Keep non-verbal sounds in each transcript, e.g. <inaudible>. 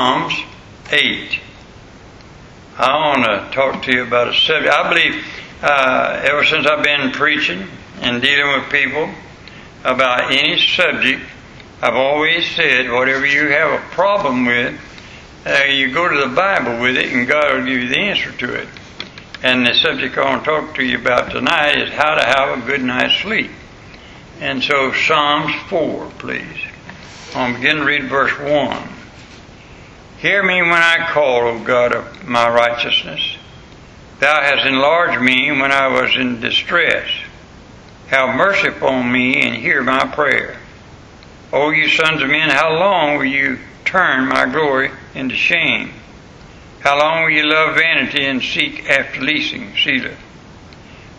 Psalms 8. I want to talk to you about a subject. I believe uh, ever since I've been preaching and dealing with people about any subject, I've always said whatever you have a problem with, uh, you go to the Bible with it and God will give you the answer to it. And the subject I want to talk to you about tonight is how to have a good night's sleep. And so Psalms 4, please. I'll begin to read verse 1. Hear me when I call, O God of my righteousness. Thou hast enlarged me when I was in distress. Have mercy upon me and hear my prayer. O you sons of men, how long will you turn my glory into shame? How long will you love vanity and seek after leasing? Selah.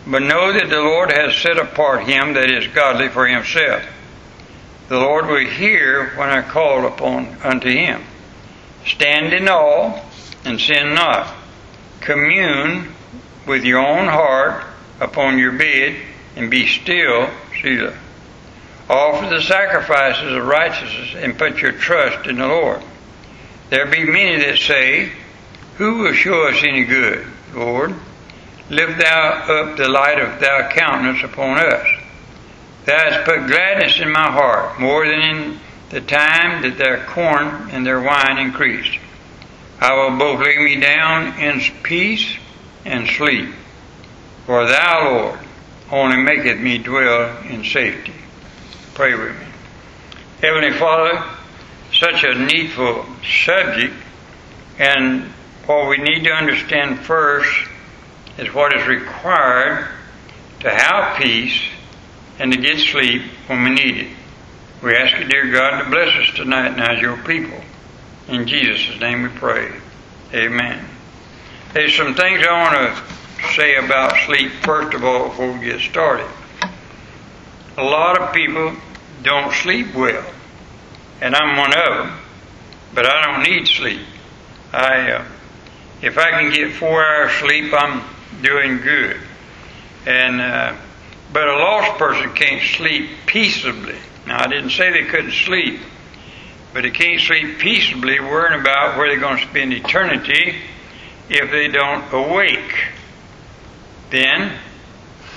But know that the Lord has set apart him that is godly for himself. The Lord will hear when I call upon unto him. Stand in awe and sin not. Commune with your own heart upon your bed and be still, Selah. Offer the sacrifices of righteousness and put your trust in the Lord. There be many that say, Who will show us any good, Lord? Lift thou up the light of thy countenance upon us. Thou hast put gladness in my heart, more than in the time that their corn and their wine increased. I will both lay me down in peace and sleep. For thou, Lord, only maketh me dwell in safety. Pray with me. Heavenly Father, such a needful subject, and what we need to understand first is what is required to have peace and to get sleep when we need it. We ask you, dear God, to bless us tonight now as your people. In Jesus' name we pray. Amen. There's some things I want to say about sleep first of all before we get started. A lot of people don't sleep well, and I'm one of them, but I don't need sleep. I, uh, if I can get four hours sleep, I'm doing good. And, uh, but a lost person can't sleep peaceably. Now, I didn't say they couldn't sleep, but they can't sleep peaceably worrying about where they're going to spend eternity if they don't awake. Then,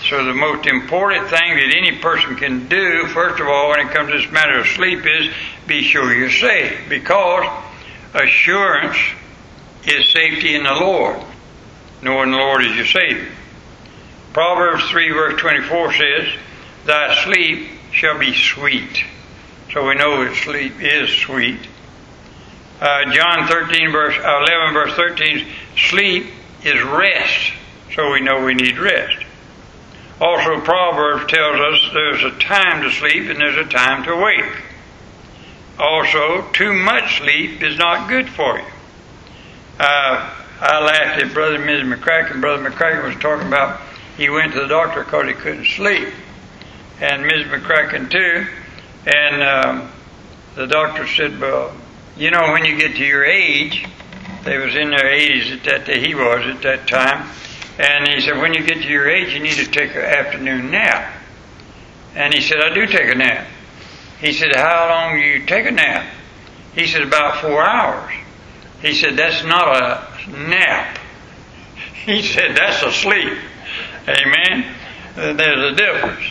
so the most important thing that any person can do, first of all, when it comes to this matter of sleep, is be sure you're safe. Because assurance is safety in the Lord, knowing the Lord is your Savior. Proverbs 3 verse 24 says, Thy sleep shall be sweet. So we know that sleep is sweet. Uh, John 13 verse, 11 verse 13, sleep is rest. So we know we need rest. Also, Proverbs tells us there's a time to sleep and there's a time to wake. Also, too much sleep is not good for you. Uh, I laughed at Brother and Mrs. McCracken. Brother McCracken was talking about he went to the doctor because he couldn't sleep, and Mrs. McCracken too. And um, the doctor said, "Well, you know, when you get to your age, they was in their 80s at that day. He was at that time." And he said, when you get to your age, you need to take an afternoon nap. And he said, I do take a nap. He said, how long do you take a nap? He said, about four hours. He said, that's not a nap. <laughs> He said, that's a sleep. Amen. There's a difference.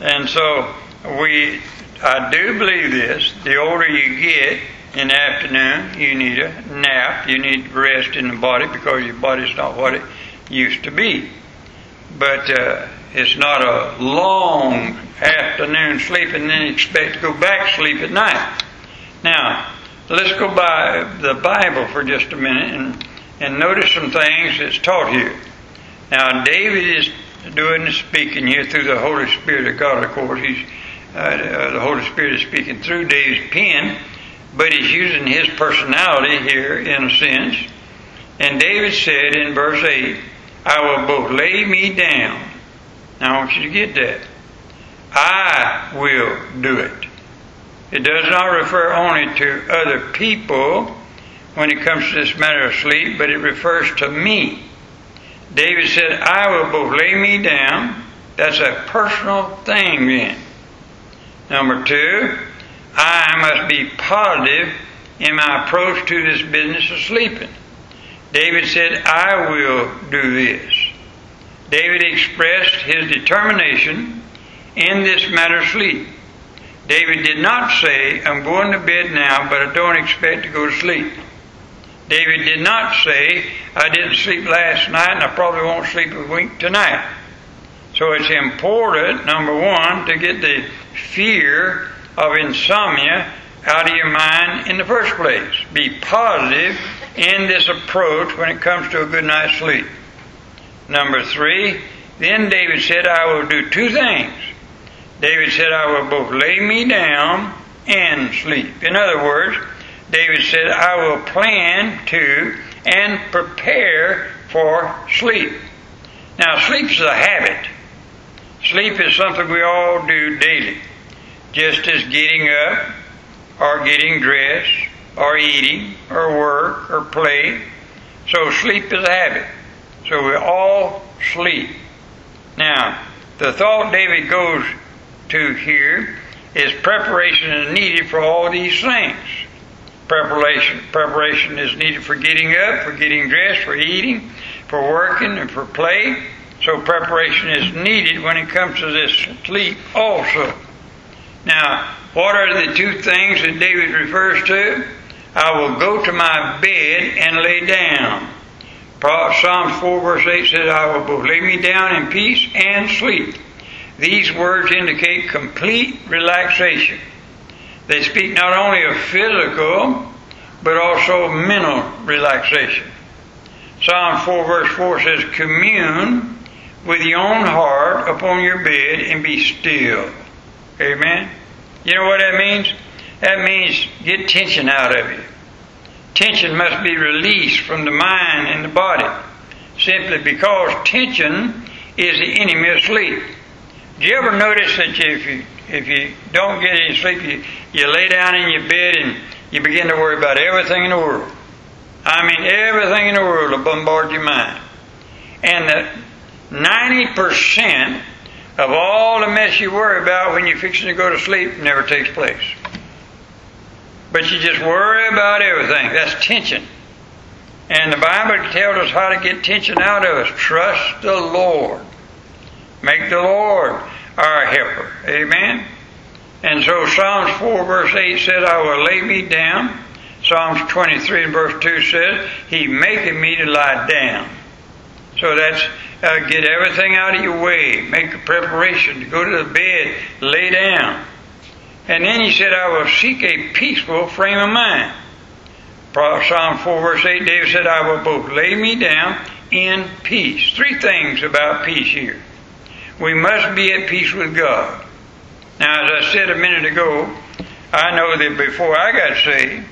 And so we, I do believe this. The older you get in the afternoon, you need a nap. You need rest in the body because your body's not what it used to be. But uh, it's not a long afternoon sleep and then expect to go back sleep at night. Now, let's go by the Bible for just a minute and, and notice some things that's taught here. Now, David is doing the speaking here through the Holy Spirit of God, of course. He's, uh, uh, the Holy Spirit is speaking through David's pen, but he's using his personality here in a sense. And David said in verse 8, I will both lay me down. Now I want you to get that. I will do it. It does not refer only to other people when it comes to this matter of sleep, but it refers to me. David said, I will both lay me down. That's a personal thing then. Number two, I must be positive in my approach to this business of sleeping. David said, I will do this. David expressed his determination in this matter of sleep. David did not say, I'm going to bed now, but I don't expect to go to sleep. David did not say, I didn't sleep last night and I probably won't sleep a week tonight. So it's important, number one, to get the fear of insomnia out of your mind in the first place. Be positive in this approach when it comes to a good night's sleep. Number three, then David said, I will do two things. David said, I will both lay me down and sleep. In other words, David said, I will plan to and prepare for sleep. Now, sleep is a habit. Sleep is something we all do daily, just as getting up, or getting dressed, or eating, or work, or play. So, sleep is a habit. So, we all sleep. Now, the thought David goes to here is preparation is needed for all these things. Preparation, preparation is needed for getting up, for getting dressed, for eating, for working, and for play. So preparation is needed when it comes to this sleep also. Now, what are the two things that David refers to? I will go to my bed and lay down. Psalms 4 verse 8 says, I will both lay me down in peace and sleep. These words indicate complete relaxation. They speak not only of physical, but also mental relaxation. Psalm 4 verse 4 says, Commune with your own heart upon your bed and be still. Amen. You know what that means? That means get tension out of you. Tension must be released from the mind and the body, simply because tension is the enemy of sleep. Do you ever notice that if you if you don't get any sleep, you, you lay down in your bed and you begin to worry about everything in the world. I mean, everything in the world will bombard your mind. And the 90% of all the mess you worry about when you're fixing to go to sleep never takes place. But you just worry about everything. That's tension. And the Bible tells us how to get tension out of us. Trust the Lord. Make the Lord our helper. Amen? And so Psalms 4 verse 8 says, I will lay me down. Psalms 23 verse 2 says, He maketh me to lie down. So that's uh, get everything out of your way. Make a preparation to go to the bed, lay down. And then he said, I will seek a peaceful frame of mind. Psalm 4 verse 8, David said, I will both lay me down in peace. Three things about peace here. We must be at peace with God. Now, as I said a minute ago, I know that before I got saved,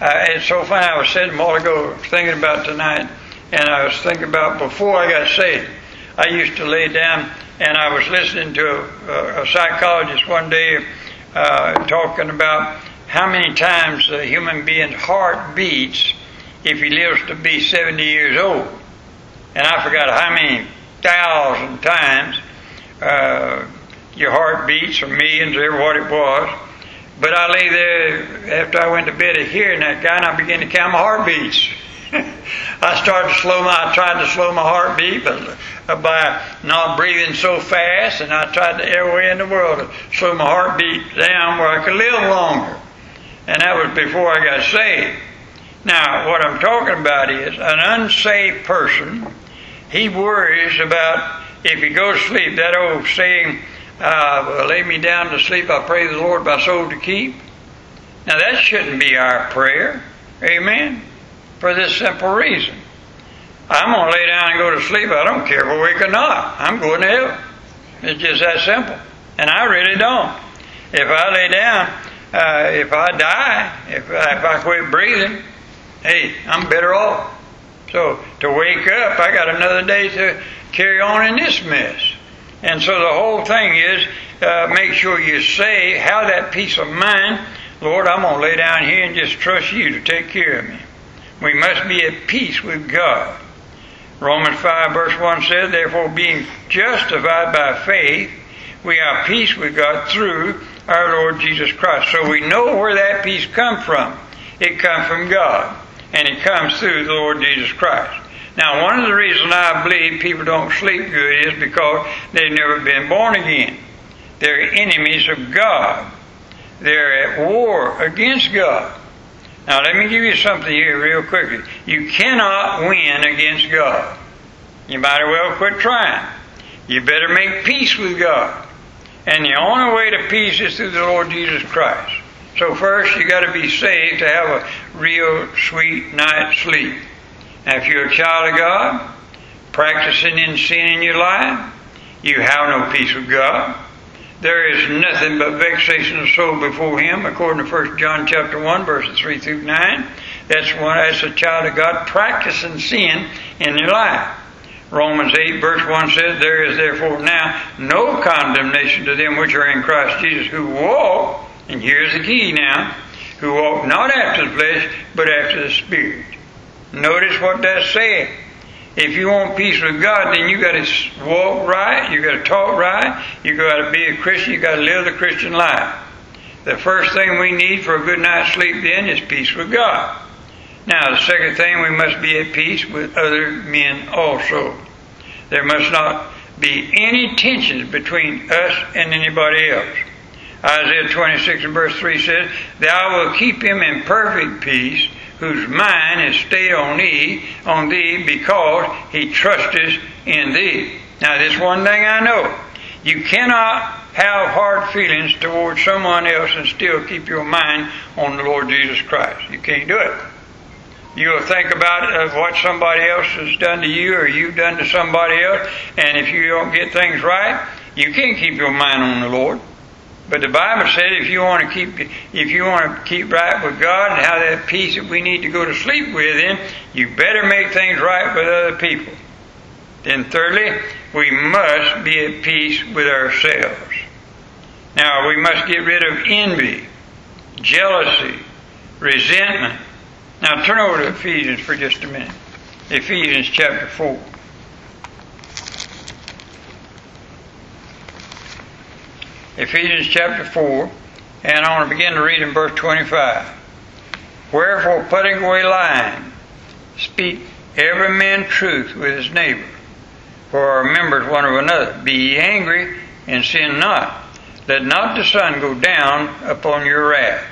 I, it's so funny. I was sitting a while ago thinking about tonight, and I was thinking about before I got saved. I used to lay down, and I was listening to a, a psychologist one day uh, talking about how many times a human being's heart beats if he lives to be 70 years old. And I forgot how many thousand times uh, your heart beats or millions or what it was. But I lay there after I went to bed hearing that guy and I began to count my heartbeats. <laughs> I started to slow my, I tried to slow my heartbeat, but uh, by not breathing so fast, and I tried to every way in the world to slow my heartbeat down where I could live longer. And that was before I got saved. Now, what I'm talking about is an unsaved person, he worries about if you go to sleep, that old saying, uh, lay me down to sleep, I pray the Lord my soul to keep. Now that shouldn't be our prayer. Amen. For this simple reason. I'm going to lay down and go to sleep. I don't care if I wake or not. I'm going to heaven. It's just that simple. And I really don't. If I lay down, uh, if I die, if, I, if I quit breathing, hey, I'm better off. So to wake up, I got another day to carry on in this mess. And so the whole thing is uh, make sure you say, have that peace of mind. Lord, I'm going to lay down here and just trust you to take care of me. We must be at peace with God. Romans 5 verse 1 says, Therefore being justified by faith, we have peace with God through our Lord Jesus Christ. So we know where that peace comes from. It comes from God. And it comes through the Lord Jesus Christ. Now, one of the reasons I believe people don't sleep good is because they've never been born again. They're enemies of God. They're at war against God. Now, let me give you something here real quickly. You cannot win against God. You might as well quit trying. You better make peace with God. And the only way to peace is through the Lord Jesus Christ. So first you got to be saved to have a real sweet night's sleep. Now if you're a child of God, practicing in sin in your life, you have no peace with God. There is nothing but vexation of soul before Him, according to 1 John chapter 1, verses 3 through 9. That's one as a child of God practicing sin in your life. Romans 8 verse 1 says, There is therefore now no condemnation to them which are in Christ Jesus who walk, and here's the key now, who walk not after the flesh, but after the Spirit. Notice what that's saying. If you want peace with God, then you got to walk right, you got to talk right, you got to be a Christian, you got to live the Christian life. The first thing we need for a good night's sleep then is peace with God. Now, the second thing, we must be at peace with other men also. There must not be any tensions between us and anybody else. Isaiah 26 and verse 3 says, Thou wilt keep him in perfect peace, whose mind is stayed on thee, on thee, because he trusteth in thee. Now, this one thing I know. You cannot have hard feelings towards someone else and still keep your mind on the Lord Jesus Christ. You can't do it. You'll think about what somebody else has done to you or you've done to somebody else, and if you don't get things right, you can't keep your mind on the Lord. But the Bible says if you want to keep if you want to keep right with God and have that peace that we need to go to sleep with Him, you better make things right with other people. Then thirdly, we must be at peace with ourselves. Now we must get rid of envy, jealousy, resentment, now turn over to Ephesians for just a minute. Ephesians chapter 4. Ephesians chapter 4, and I want to begin to read in verse 25. Wherefore, putting away lying, speak every man truth with his neighbor, for our members one of another. Be ye angry, and sin not. Let not the sun go down upon your wrath,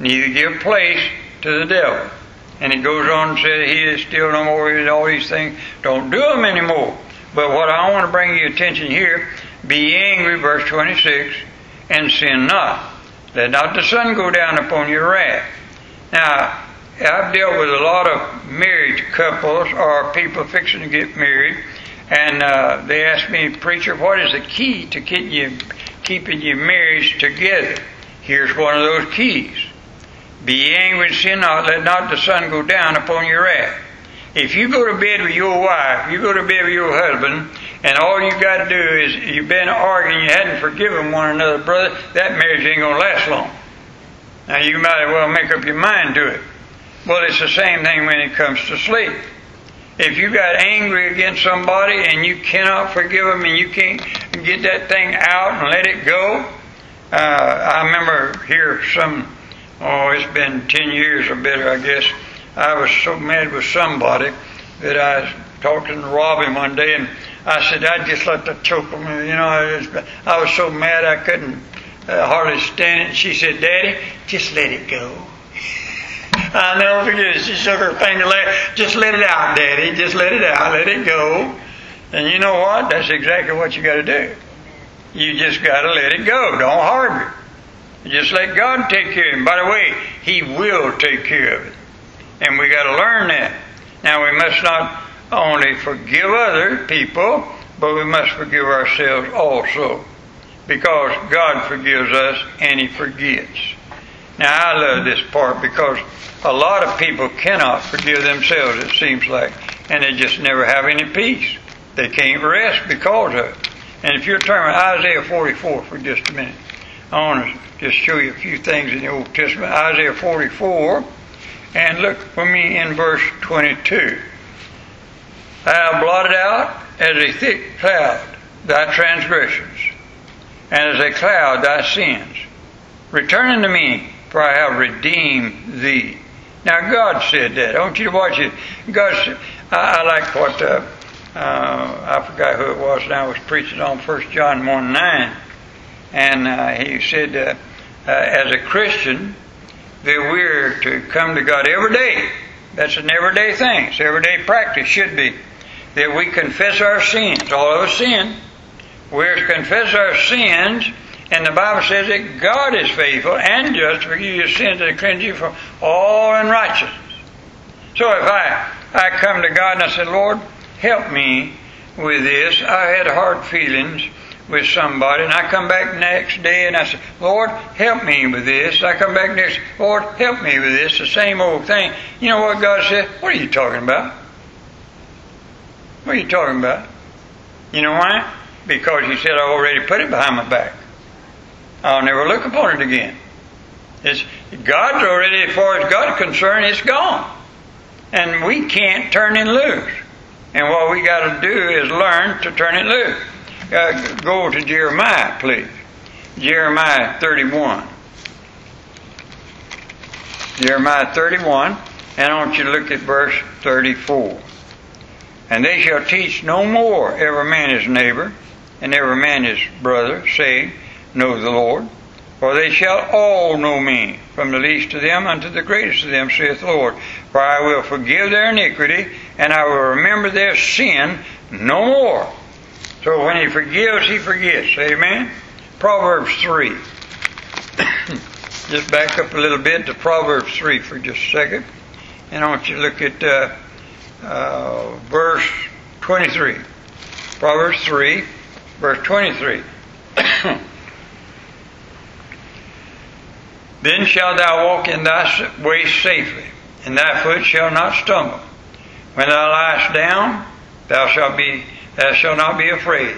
neither give place to the devil. And he goes on and says, He is still no more, he all these things. Don't do them anymore. But what I want to bring your attention here, be angry, verse 26, and sin not. Let not the sun go down upon your wrath. Now, I've dealt with a lot of married couples or people fixing to get married, and uh, they ask me, Preacher, what is the key to you, keeping your marriage together? Here's one of those keys. Be angry and sin not, let not the sun go down upon your wrath. If you go to bed with your wife, you go to bed with your husband, and all you got to do is you've been arguing, you hadn't forgiven one another, brother, that marriage ain't going to last long. Now you might as well make up your mind to it. Well, it's the same thing when it comes to sleep. If you got angry against somebody and you cannot forgive them and you can't get that thing out and let it go, uh, I remember here some oh, it's been 10 years or better, I guess. I was so mad with somebody that I talked to Robbie one day and I said, I'd just let the choke me. You know, I was, I was so mad I couldn't uh, hardly stand it. She said, Daddy, just let it go. <laughs> I never forget. She shook her finger, let, just let it out, Daddy. Just let it out. Let it go. And you know what? That's exactly what you got to do. You just got to let it go. Don't harbor it. Just let God take care of it. By the way, He will take care of it. And we got to learn that. Now, we must not only forgive other people, but we must forgive ourselves also. Because God forgives us and He forgets. Now, I love this part because a lot of people cannot forgive themselves, it seems like, and they just never have any peace. They can't rest because of it. And if you'll turn to Isaiah 44 for just a minute, I want to just show you a few things in the Old Testament. Isaiah 44, and look for me in verse 22. I have blotted out as a thick cloud thy transgressions, and as a cloud thy sins. Return unto me, for I have redeemed thee, Now God said that. I want you to watch it. God said, I, I like what uh, uh, I forgot who it was. Now I was preaching on First John one nine, and uh, he said, uh, uh, as a Christian, that we're to come to God every day. That's an everyday thing. It's everyday practice. Should be that we confess our sins. All of us sin. To confess our sins and the Bible says that God is faithful and just to forgive your sins and cleanse you from all unrighteousness. So if I, I come to God and I say, Lord, help me with this. I had hard feelings with somebody and I come back next day and I say, Lord, help me with this. I come back next, Lord, help me with this. The same old thing. You know what God said? What are you talking about? What are you talking about? You know why? Because He said, I already put it behind my back. I'll never look upon it again. It's God's already, as far as God's concerned, it's gone. And we can't turn it loose. And what we got to do is learn to turn it loose. Uh, go to Jeremiah, please. Jeremiah 31. Jeremiah 31, and I want you to look at verse 34. And they shall teach no more every man his neighbor, and every man his brother, saying, know the Lord. For they shall all know me, from the least of them unto the greatest of them, saith the Lord. For I will forgive their iniquity, and I will remember their sin no more. So when he forgives, he forgets. Amen? Proverbs 3. <coughs> just back up a little bit to Proverbs 3 for just a second. And I want you to look at uh, uh, verse 23. Proverbs 3, verse 23. <clears throat> Then shalt thou walk in thy way safely, and thy foot shall not stumble. When thou liest down, thou shalt be thou shalt not be afraid.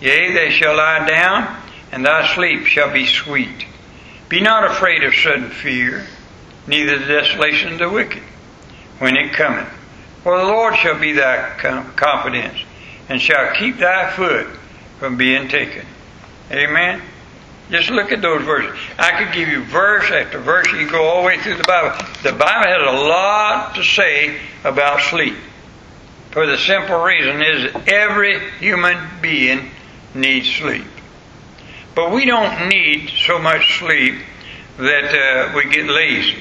Yea, they shall lie down, and thy sleep shall be sweet. Be not afraid of sudden fear, neither the desolation of the wicked, when it cometh. For the Lord shall be thy confidence, and shall keep thy foot from being taken. Amen. Just look at those verses. I could give you verse after verse. You go all the way through the Bible. The Bible has a lot to say about sleep. For the simple reason is every human being needs sleep. But we don't need so much sleep that uh, we get lazy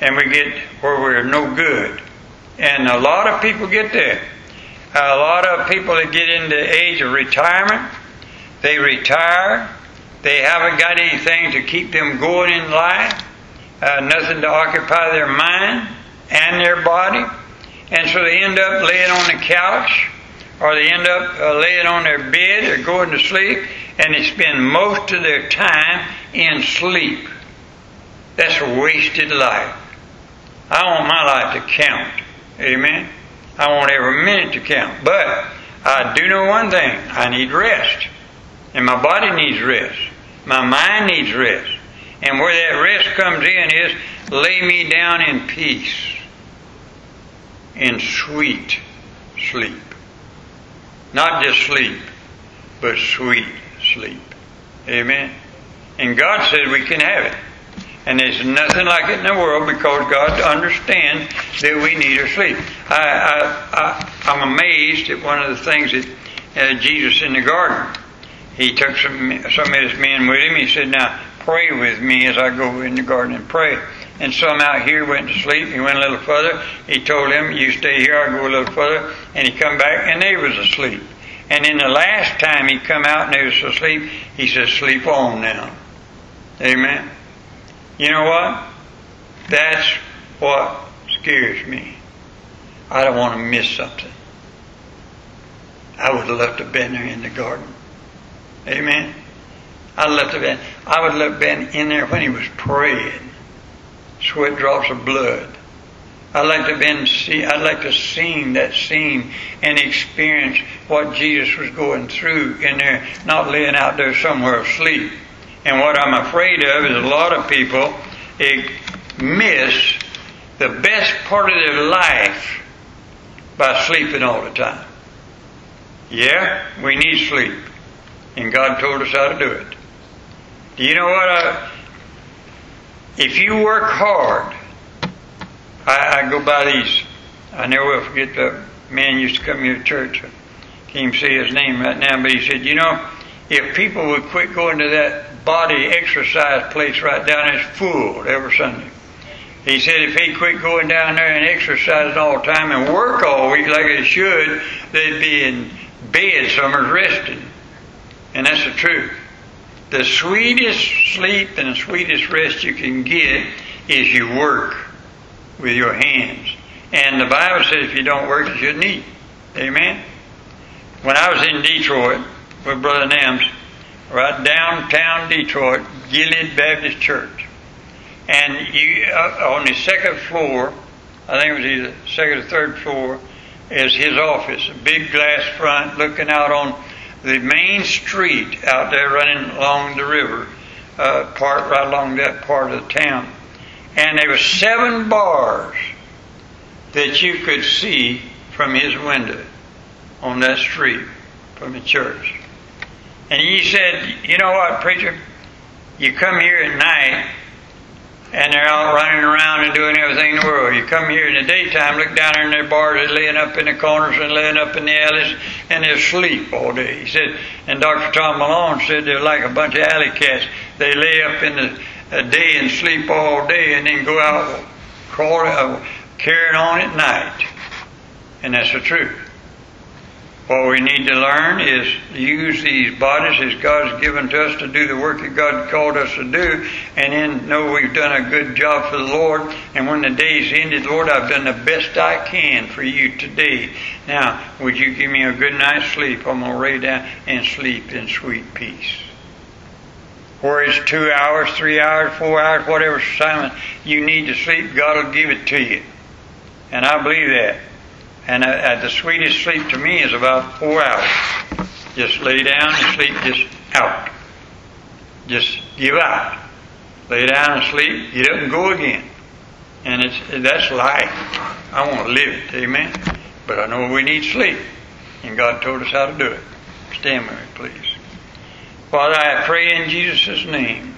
and we get where we're no good. And a lot of people get there. A lot of people that get into the age of retirement, they retire they haven't got anything to keep them going in life, uh, nothing to occupy their mind and their body. And so they end up laying on the couch or they end up uh, laying on their bed or going to sleep and they spend most of their time in sleep. That's a wasted life. I want my life to count. Amen. I want every minute to count. But I do know one thing I need rest. And my body needs rest. My mind needs rest. And where that rest comes in is lay me down in peace, in sweet sleep. Not just sleep, but sweet sleep. Amen. And God said we can have it. And there's nothing like it in the world because God understands that we need our sleep. I, I, I, am amazed at one of the things that uh, Jesus in the garden he took some, some of his men with him. He said, Now pray with me as I go in the garden and pray. And some out here went to sleep. He went a little further. He told them, You stay here, I'll go a little further. And he come back and they was asleep. And in the last time he come out and they was asleep, he said, Sleep on now. Amen. You know what? That's what scares me. I don't want to miss something. I would have to have been there in the garden. Amen. I'd love to been, I would have been in there when he was praying. Sweat drops of blood. I'd like to been see, I'd like to sing that scene and experience what Jesus was going through in there, not laying out there somewhere asleep. And what I'm afraid of is a lot of people miss the best part of their life by sleeping all the time. Yeah, we need sleep. And God told us how to do it. Do you know what? I, if you work hard I, I go by these. I never will forget the man used to come here to church. I can't even say his name right now, but he said, you know, if people would quit going to that body exercise place right down there, it's full every Sunday. He said if he quit going down there and exercising all the time and work all week like they should, they'd be in bed summers resting. And that's the truth. The sweetest sleep and the sweetest rest you can get is you work with your hands. And the Bible says if you don't work, you shouldn't eat. Amen? When I was in Detroit with Brother Nams, right downtown Detroit, Gilead Baptist Church, and you uh, on the second floor, I think it was either second or third floor, is his office. A big glass front looking out on the main street out there running along the river, uh, part right along that part of the town. And there were seven bars that you could see from his window on that street from the church. And he said, You know what, preacher? You come here at night and they're all running around and doing everything in the world. You come here in the daytime, look down there in their bars, they're laying up in the corners and laying up in the alleys, and they sleep all day. He said, and Dr. Tom Malone said they're like a bunch of alley cats. They lay up in the day and sleep all day, and then go out crawling, uh, carrying on at night. And that's the truth. What we need to learn is use these bodies as God's given to us to do the work that God called us to do, and then know we've done a good job for the Lord. And when the day's ended, Lord, I've done the best I can for you today. Now, would you give me a good night's sleep? I'm to lay down and sleep in sweet peace. Where it's two hours, three hours, four hours, whatever time you need to sleep, God will give it to you. And I believe that. And uh, uh, the sweetest sleep to me is about four hours. Just lay down and sleep just out. Just give out. Lay down and sleep, get up and go again. And it's that's life. I want to live it, amen. But I know we need sleep. And God told us how to do it. Stand with me, please. Father, I pray in Jesus' name.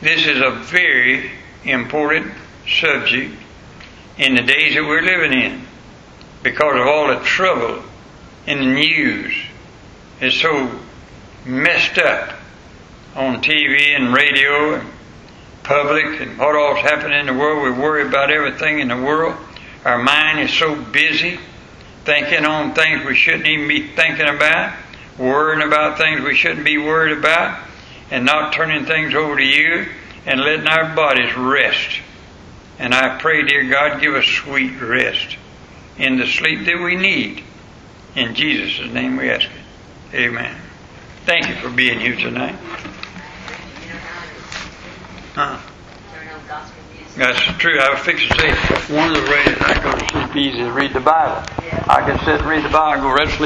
This is a very important subject in the days that we're living in because of all the trouble in the news. It's so messed up on TV and radio and public and what all's happening in the world. We worry about everything in the world. Our mind is so busy thinking on things we shouldn't even be thinking about, worrying about things we shouldn't be worried about, and not turning things over to you and letting our bodies rest. And I pray, dear God, give us sweet rest in the sleep that we need. In Jesus' name we ask it. Amen. Thank you for being here tonight. Huh? That's true. I was fixing to say one of the ways I go to sleep easy is read the Bible. I can sit and read the Bible and go right to sleep.